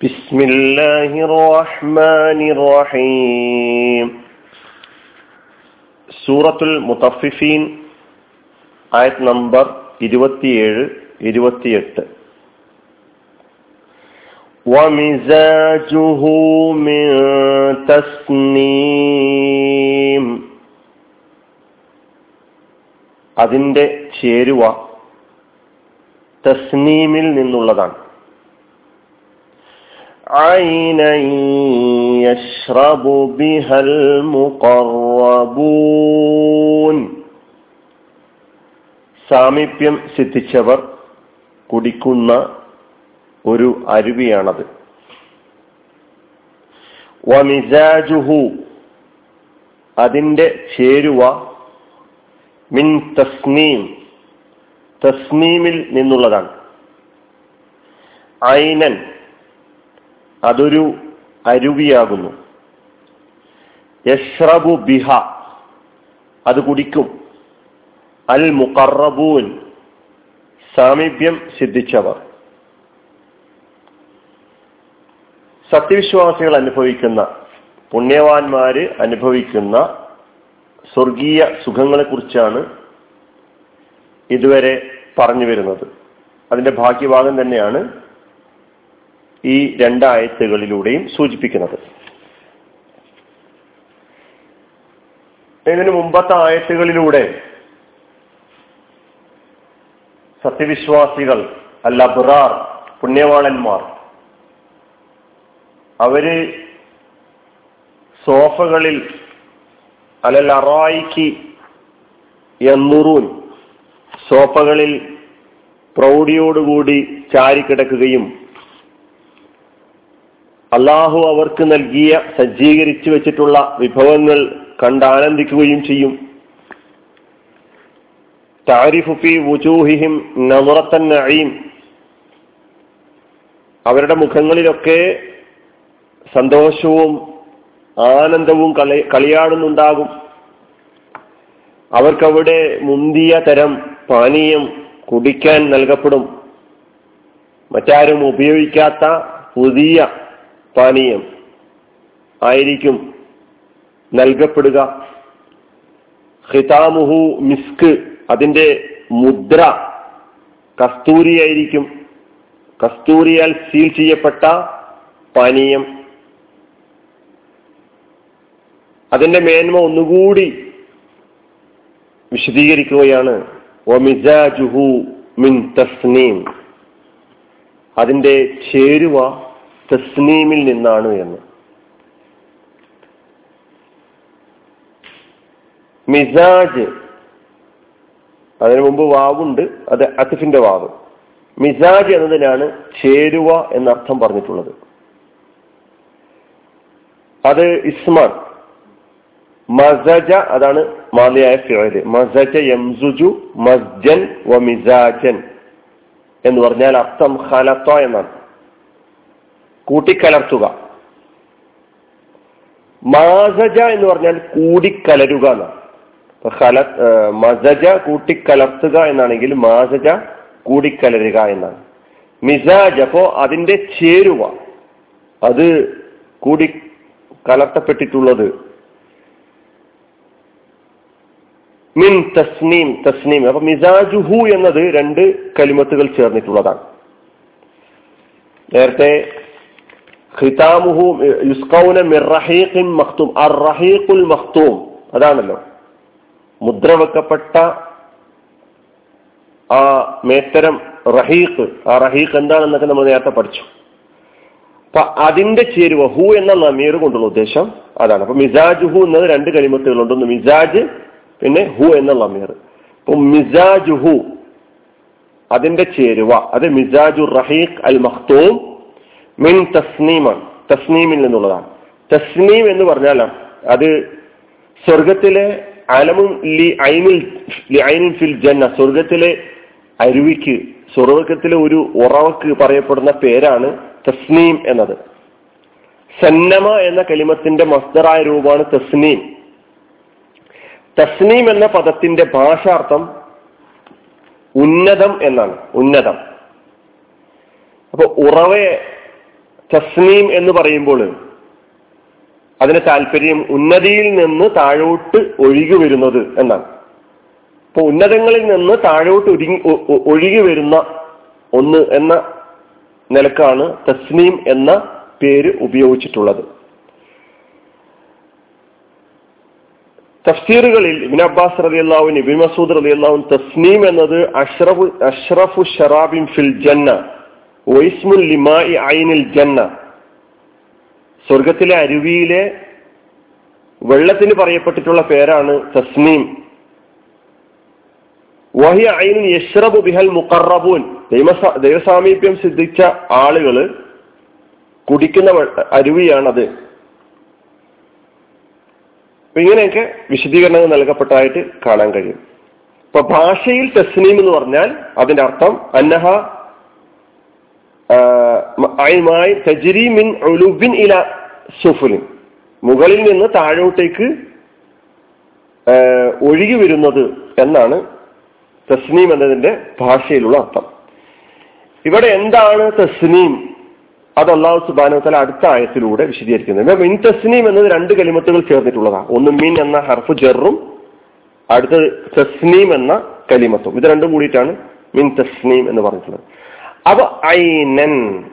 بسم الله الرحمن الرحيم സൂറത്തുൽ മുത്തഫിഫീൻ ആയത് നമ്പർ ഇരുപത്തിയേഴ് ഇരുപത്തിയെട്ട് ومزاجه من تسنيم അതിന്റെ ചേരുവ തസ്നീമിൽ നിന്നുള്ളതാണ് عينا يشرب بها المقربون സാമീപ്യം സിദ്ധിച്ചവർ കുടിക്കുന്ന ഒരു അരുവിയാണത് വമിസാജുഹു അതിന്റെ ചേരുവ മിൻ തസ്നീം തസ്നീമിൽ നിന്നുള്ളതാണ് ഐനൻ അതൊരു അരുവിയാകുന്നു. യഷ്റബു ബിഹ അത് കുടിക്കും. അൽ മുഖറബൂൻ സാമീപ്യം സിദ്ധിച്ചവർ. സത്യവിശ്വാസികൾ അനുഭവിക്കുന്ന പുണ്യവാന്മാര് അനുഭവിക്കുന്ന സ്വർഗീയ സുഖങ്ങളെ കുറിച്ചാണ് ഇതുവരെ പറഞ്ഞു വരുന്നത്. അതിന്റെ ഭാഗ്യഭാഗം തന്നെയാണ് ഈ രണ്ടായത്തുകളിലൂടെയും സൂചിപ്പിക്കുന്നത്. ഇതിനു മുമ്പത്തെ ആയത്തുകളിലൂടെ സത്യവിശ്വാസികൾ അല്ല ബുറാർ പുണ്യവാളന്മാർ അവർ സോഫകളിൽ അല്ല അറായിക്ക് എന്നുറൂൻ സോഫകളിൽ പ്രൗഢിയോടുകൂടി ചാരിക്കിടക്കുകയും അള്ളാഹു അവർക്ക് നൽകിയ സജ്ജീകരിച്ചു വെച്ചിട്ടുള്ള വിഭവങ്ങൾ കണ്ടാനന്ദിക്കുകയും ചെയ്യും. താരിഫുഫി വുജൂഹിഹിം അവരുടെ മുഖങ്ങളിലൊക്കെ സന്തോഷവും ആനന്ദവും കളി കളിയാടുന്നുണ്ടാകും. അവർക്കവിടെ മുന്തിയ തരം പാനീയം കുടിക്കാൻ നൽകപ്പെടും. മറ്റാരും ഉപയോഗിക്കാത്ത പുതിയ പാനീയം ആയിരിക്കും നൽകപ്പെടുക. ഹിതാമുഹു മിസ്ക് അതിന്റെ മുദ്ര കസ്തൂരി ആയിരിക്കും. കസ്തൂരിയാൽ സീൽ ചെയ്യപ്പെട്ട പാനീയം. അതിന്റെ മേന്മ ഒന്നുകൂടി വിശദീകരിക്കുകയാണ്. മിൻ തസ്നീം. അതിന്റെ ചേരുവ തസ്നീമിൽ നിന്നാണ് എന്ന്. മിസാജ് അതിനു മുമ്പ് വാവുണ്ട് അത് അസിഫിന്റെ വാവ്. മിസാജ് എന്നതിനാണ് ചേരുവ എന്നർത്ഥം പറഞ്ഞിട്ടുള്ളത്. അത് ഇസ്മാൻ. മസജ അതാണ് മാലിയായ ഫിറൽ മസജ യംസുജു മസ്ജൻ വ മിസാജൻ എന്ന് പറഞ്ഞാൽ അർത്ഥം ഹലത്ത എന്നാണ്. കൂട്ടിക്കലർത്തുക. മാസജ എന്ന് പറഞ്ഞാൽ കൂടിക്കലരുക എന്നാണ്. മസജ കൂട്ടിക്കലർത്തുക എന്നാണെങ്കിൽ മാസജ കൂടിക്കലരുക എന്നാണ്. മിസാജ് അപ്പോ അതിന്റെ ചേരുവ. അത് കൂടി കലർത്തപ്പെട്ടിട്ടുള്ളത്. മിൻ തസ്നീം തസ്നീം. അപ്പൊ മിസാജുഹു എന്നത് രണ്ട് കലിമത്തുകൾ ചേർന്നിട്ടുള്ളതാണ്. നേരത്തെ ഖിതാമുഹു മിർ മഖ്തൂം. റഹീഖുൽ അതാണല്ലോ. മുദ്ര വെക്കപ്പെട്ട ആ മേത്തരം റഹീഖ്. ആ റഹീഖ് എന്താണെന്നൊക്കെ നമ്മൾ നേരത്തെ പഠിച്ചു. അപ്പൊ അതിന്റെ ചേരുവ ഹു എന്ന നമീർ കൊണ്ടുള്ള ഉദ്ദേശം അതാണ്. അപ്പൊ മിസാജ് ഹു എന്നത് രണ്ട് കരിമത്തുകളുണ്ട്. ഒന്ന് മിസാജ് പിന്നെ ഹു എന്ന നമീർ. അപ്പൊ മിസാജ് ഹു അതിന്റെ ചേരുവ. അത് മിസാജു റഹീഖ് അൽ മഖ്തൂം മിൻ തസ്നീമാണ് തസ്നീമിൽ നിന്നുള്ളതാണ്. തസ്നീം എന്ന് പറഞ്ഞാൽ അത് സ്വർഗത്തിലെ അലമും ലി ഐനിൽ ലി ഐനിൽ ഫിൽ ജന്ന സ്വർഗത്തിലെ അരുവിക്ക് സ്വർഗത്തിലെ ഒരു ഉറവക്ക് പറയപ്പെടുന്ന പേരാണ് തസ്നീം എന്നത്. സന്നമ എന്ന കലിമത്തിന്റെ മസ്തറായ രൂപമാണ് തസ്നീം. തസ്നീം എന്ന പദത്തിന്റെ ഭാഷാർത്ഥം ഉന്നതം എന്നാണ് ഉന്നതം. അപ്പൊ ഉറവയെ തസ്നീം എന്ന് പറയുമ്പോൾ അതിന് താല്പര്യം ഉന്നതിയിൽ നിന്ന് താഴോട്ട് ഒഴുകി വരുന്നത് എന്നാണ്. അപ്പൊ ഉന്നതങ്ങളിൽ നിന്ന് താഴോട്ട് ഒരുങ്ങി ഒഴുകി വരുന്ന ഒന്ന് എന്ന നിലക്കാണ് തസ്നീം എന്ന പേര് ഉപയോഗിച്ചിട്ടുള്ളത്. തഫ്സീറുകളിൽ ഇബിൻ അബ്ബാസ് റതി അള്ളാഹുൻ ഇബിൻ മസൂദ് റതി അള്ളാഹുൻ തസ്നീം എന്നത് അഷ്റഫു അഷ്റഫു ഷറാബിൻ ഫിൽ ജന്ന വൈസ്മുൽ ലിമായി ഐനിൽ ജന്ന. സ്വർഗത്തിലെ അരുവിയിലെ വെള്ളത്തിന് പറയപ്പെട്ടിട്ടുള്ള പേരാണ് തസ്മീം. വഹി ഐനിൽ യഷ്റബു ബിഹൽ മുഖറബൂൻ. ദൈവസാമീപ്യം സിദ്ധിച്ച ആളുകൾ കുടിക്കുന്ന അരുവിയാണത്. ഇങ്ങനെയൊക്കെ വിശദീകരണങ്ങൾ നൽകപ്പെട്ടതായിട്ട് കാണാൻ കഴിയും. ഇപ്പൊ ഭാഷയിൽ തസ്നീം എന്ന് പറഞ്ഞാൽ അതിന്റെ അർത്ഥം അന്നഹ മിൻ സുഫുലിൻ. മുകളിൽ നിന്ന് താഴോട്ടേക്ക് ഒഴുകി വരുന്നത് എന്നാണ് തസ്നീം എന്നതിന്റെ ഭാഷയിലുള്ള അർത്ഥം. ഇവിടെ എന്താണ് തസ്നീം? അത് അള്ളാഹു സുബാന അടുത്ത ആയത്തിലൂടെ വിശദീകരിക്കുന്നത്. മിൻ തസ്നീം എന്നത് രണ്ട് കലിമത്തുകൾ ചേർന്നിട്ടുള്ളതാണ്. ഒന്ന് മിൻ എന്ന ഹർഫ് ജെറും അടുത്തത് തസ്നീം എന്ന കലിമത്തും. ഇത് രണ്ടും കൂടിയിട്ടാണ് മിൻ തസ്നീം എന്ന് പറഞ്ഞിട്ടുള്ളത്. അപ്പൊ ഐനൻ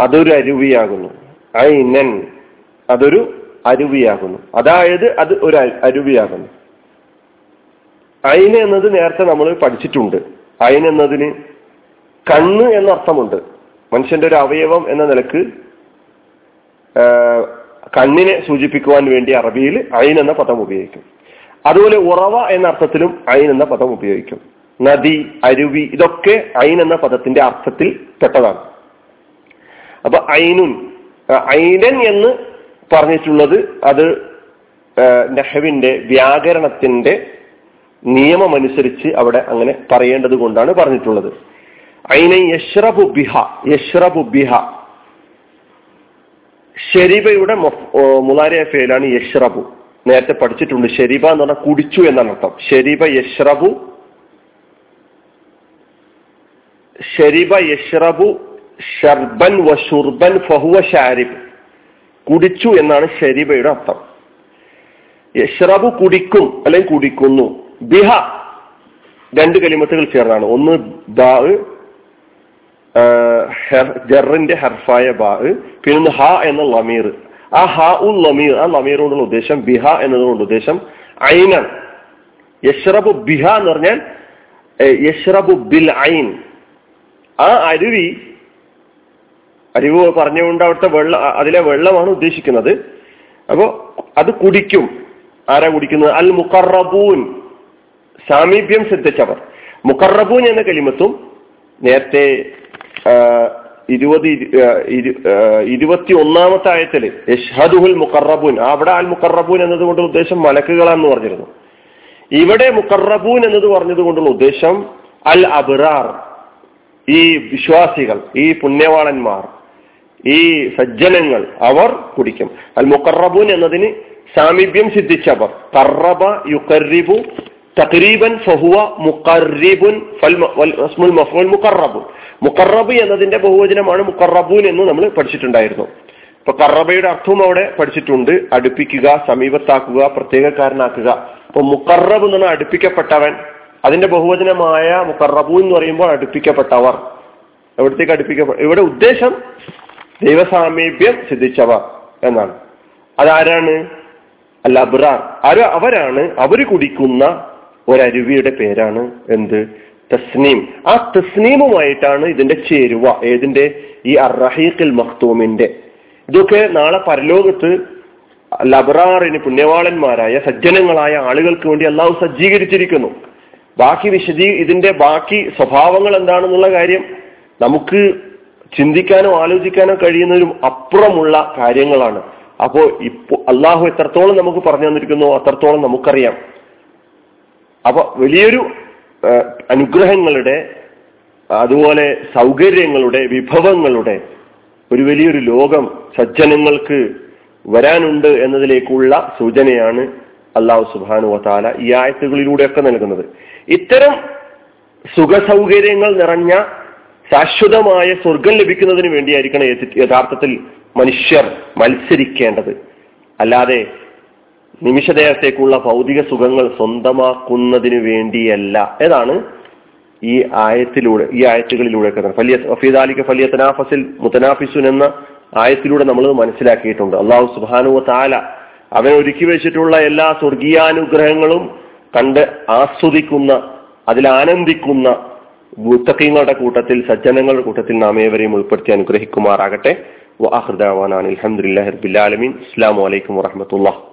അതൊരു അരുവിയാകുന്നു. ഐനൻ അതൊരു അരുവിയാകുന്നു. അതായത് അത് ഒരു അരുവിയാകുന്നു. ഐന എന്നത് നേരത്തെ നമ്മൾ പഠിച്ചിട്ടുണ്ട്. ഐൻ എന്നതിന് കണ്ണ് എന്ന അർത്ഥമുണ്ട് മനുഷ്യന്റെ ഒരു അവയവം എന്ന നിലയ്ക്ക് കണ്ണിനെ സൂചിപ്പിക്കുവാൻ വേണ്ടി അറബിയിൽ ഐൻ എന്ന പദം ഉപയോഗിക്കും. അതുപോലെ ഉറവ എന്ന അർത്ഥത്തിലും ഐൻ എന്ന പദം ഉപയോഗിക്കും. നദി അരുവി ഇതൊക്കെ ഐൻ എന്ന പദത്തിന്റെ അർത്ഥത്തിൽ പെട്ടതാണ്. അപ്പൊ ഐനുൻ ഐനൻ എന്ന് പറഞ്ഞിട്ടുള്ളത് അത് നെഹവിന്റെ വ്യാകരണത്തിന്റെ നിയമമനുസരിച്ച് അവിടെ അങ്ങനെ പറയേണ്ടത് കൊണ്ടാണ് പറഞ്ഞിട്ടുള്ളത്. ഐന യഷ്റബു ബിഹ യഷ്റബു ബിഹ. ഷെരീബയുടെ മുലാരിയ ഫേലാണ് യഷ്റബു നേരത്തെ പഠിച്ചിട്ടുണ്ട് ഷെരീബ എന്ന് പറഞ്ഞാൽ കുടിച്ചു എന്നാണ് അർത്ഥം. ഷെരീബ യഷ്റബു ഷെരീബ യഷ്റബു ഷർബൻ വഷുർബൻ ഫഹുവ ഷാരിബ്. കുടിച്ചു എന്നാണ് ഷരീബയുടെ അർത്ഥം. യഷ്റബു കുടിക്കും അല്ലെങ്കിൽ കുടിക്കുന്നു. ബിഹ രണ്ട് കലിമത്തുകൾ ചേർന്നാണ്. ഒന്ന് ബാ ജറിന്റെ ഹർഫായ ബാ പിന്നെ ഹ എന്ന ലമീർ. ആ ഹ ഉൽ ലമീർ ആ ലമീറോടുള്ള ഉദ്ദേശം ബിഹ എന്നതുകൊണ്ട് ഉദ്ദേശം ഐനാണ് യഷ്റബു ബിഹ എന്ന് പറഞ്ഞാൽ യഷ്റബു ബിൽ ഐൻ. ആ അരുവി അരിവ് പറഞ്ഞുകൊണ്ട് അവിടുത്തെ വെള്ള അതിലെ വെള്ളമാണ് ഉദ്ദേശിക്കുന്നത്. അപ്പോ അത് കുടിക്കും. ആരാ കുടിക്കുന്നത്? അൽ മുഖറബൂൻ. സാമീപ്യം ശ്രദ്ധിച്ചവർ. മുഖറബൂൻ എന്ന കലിമത്തും നേരത്തെ ഇരുപത് ഇരുപത്തി ഒന്നാമത്തെ ആയത്തിൽ യഷ്ഹദുഹുൽ മുഖറബൂൻ. അവിടെ അൽ മുഖറബൂൻ എന്നതുകൊണ്ട് ഉദ്ദേശം മലക്കുകളാന്ന് പറഞ്ഞിരുന്നു. ഇവിടെ മുഖറബൂൻ എന്നത് പറഞ്ഞത് കൊണ്ടുള്ള ഉദ്ദേശം അൽ അബിറാർ ഈ വിശ്വാസികൾ ഈ പുണ്യവാളന്മാർ. ഈ സജ്ജനങ്ങൾ അവർ കുടിക്കും. അൽ മുക്കറബൂൻ എന്നതിന് സാമീപ്യം സിദ്ധിച്ചവർ. കറബ യുക്കറിബു തക്രീബൻ ഫഹുവ മുക്കറിബുൻ ഫൽ മഫ്ഊൽ മുക്കറബുൻ മുക്കറബ് എന്നതിന്റെ ബഹുവചനമാണ് മുക്കറബൂൻ എന്ന് നമ്മൾ പഠിച്ചിട്ടുണ്ടായിരുന്നു. ഇപ്പൊ കറബയുടെ അർത്ഥവും അവിടെ പഠിച്ചിട്ടുണ്ട്. അടുപ്പിക്കുക സമീപത്താക്കുക പ്രത്യേകക്കാരനാക്കുക. അപ്പൊ മുക്കറബ് എന്ന് പറഞ്ഞാൽ അടുപ്പിക്കപ്പെട്ടവൻ. അതിന്റെ ബഹുവചനമായ മുക്കറബു എന്ന് പറയുമ്പോൾ അടുപ്പിക്കപ്പെട്ടവർ. എവിടത്തേക്ക് അടുപ്പിക്കപ്പെട്ട ഇവിടെ ഉദ്ദേശം ദൈവസാമീപ്യം സിദ്ധിച്ചവർ എന്നാണ്. അതാരാണ്? അല്ല അബ്രാർ ആരോ അവരാണ്. അവർ കുടിക്കുന്ന ഒരരുവിയുടെ പേരാണ് എന്ത്? തസ്നീം. ആ തസ്നീമുമായിട്ടാണ് ഇതിന്റെ ചേരുവ. ഏതിന്റെ? ഈ അറഹീഖിൽ മഖ്തൂമിന്റെ. ഇതൊക്കെ നാളെ പരലോകത്ത് ലബറാറിന് പുണ്യവാളന്മാരായ സജ്ജനങ്ങളായ ആളുകൾക്ക് വേണ്ടി അള്ളാഹു സജ്ജീകരിച്ചിരിക്കുന്നു. ബാക്കി വിശദീ ഇതിന്റെ ബാക്കി സ്വഭാവങ്ങൾ എന്താണെന്നുള്ള കാര്യം നമുക്ക് ചിന്തിക്കാനോ ആലോചിക്കാനോ കഴിയുന്നതിനും അപ്പുറമുള്ള കാര്യങ്ങളാണ്. അപ്പോ ഇപ്പൊ അള്ളാഹു എത്രത്തോളം നമുക്ക് പറഞ്ഞു തന്നിരിക്കുന്നു അത്രത്തോളം നമുക്കറിയാം. അപ്പൊ വലിയൊരു അനുഗ്രഹങ്ങളുടെ അതുപോലെ സൗകര്യങ്ങളുടെ വിഭവങ്ങളുടെ ഒരു വലിയൊരു ലോകം സജ്ജനങ്ങൾക്ക് വരാനുണ്ട് എന്നതിലേക്കുള്ള സൂചനയാണ് അള്ളാഹു സുബാനു വത്താല ഈ ആയത്തുകളിലൂടെയൊക്കെ നൽകുന്നത്. ഇത്തരം സുഖസൗകര്യങ്ങൾ നിറഞ്ഞ ശാശ്വതമായ സ്വർഗം ലഭിക്കുന്നതിന് വേണ്ടിയായിരിക്കണം യഥാർത്ഥത്തിൽ മനുഷ്യർ മത്സരിക്കേണ്ടത്. അല്ലാതെ നിമിഷദേഹത്തേക്കുള്ള ഭൗതിക സുഖങ്ങൾ സ്വന്തമാക്കുന്നതിന് വേണ്ടിയല്ല. ഏതാണ്? ഈ ആയത്തിലൂടെ ഈ ആയത്തുകളിലൂടെ ഫലിയ തനാഫസിൽ മുത്തനാഫിസുൻ എന്ന ആയത്തിലൂടെ നമ്മൾ മനസ്സിലാക്കിയിട്ടുണ്ട്. അള്ളാഹു സുബാനു താല അവൻ ഒരുക്കി വെച്ചിട്ടുള്ള എല്ലാ സ്വർഗീയാനുഗ്രഹങ്ങളും കണ്ട് ആസ്വദിക്കുന്ന അതിൽ ആനന്ദിക്കുന്ന മുത്തക്കീങ്ങളുടെ കൂട്ടത്തിൽ സജ്ജനങ്ങളുടെ കൂട്ടത്തിൽ നാം ഏവരെയും ഉൾപ്പെടുത്തി അനുഗ്രഹിക്കുമാറാകട്ടെ. വാഹൃദാവാനാണ് അലഹമുല്ലാ ഹർബില്ലാലമീൻ അസ്സാം വലൈക്കും വാഹമത്തുള്ള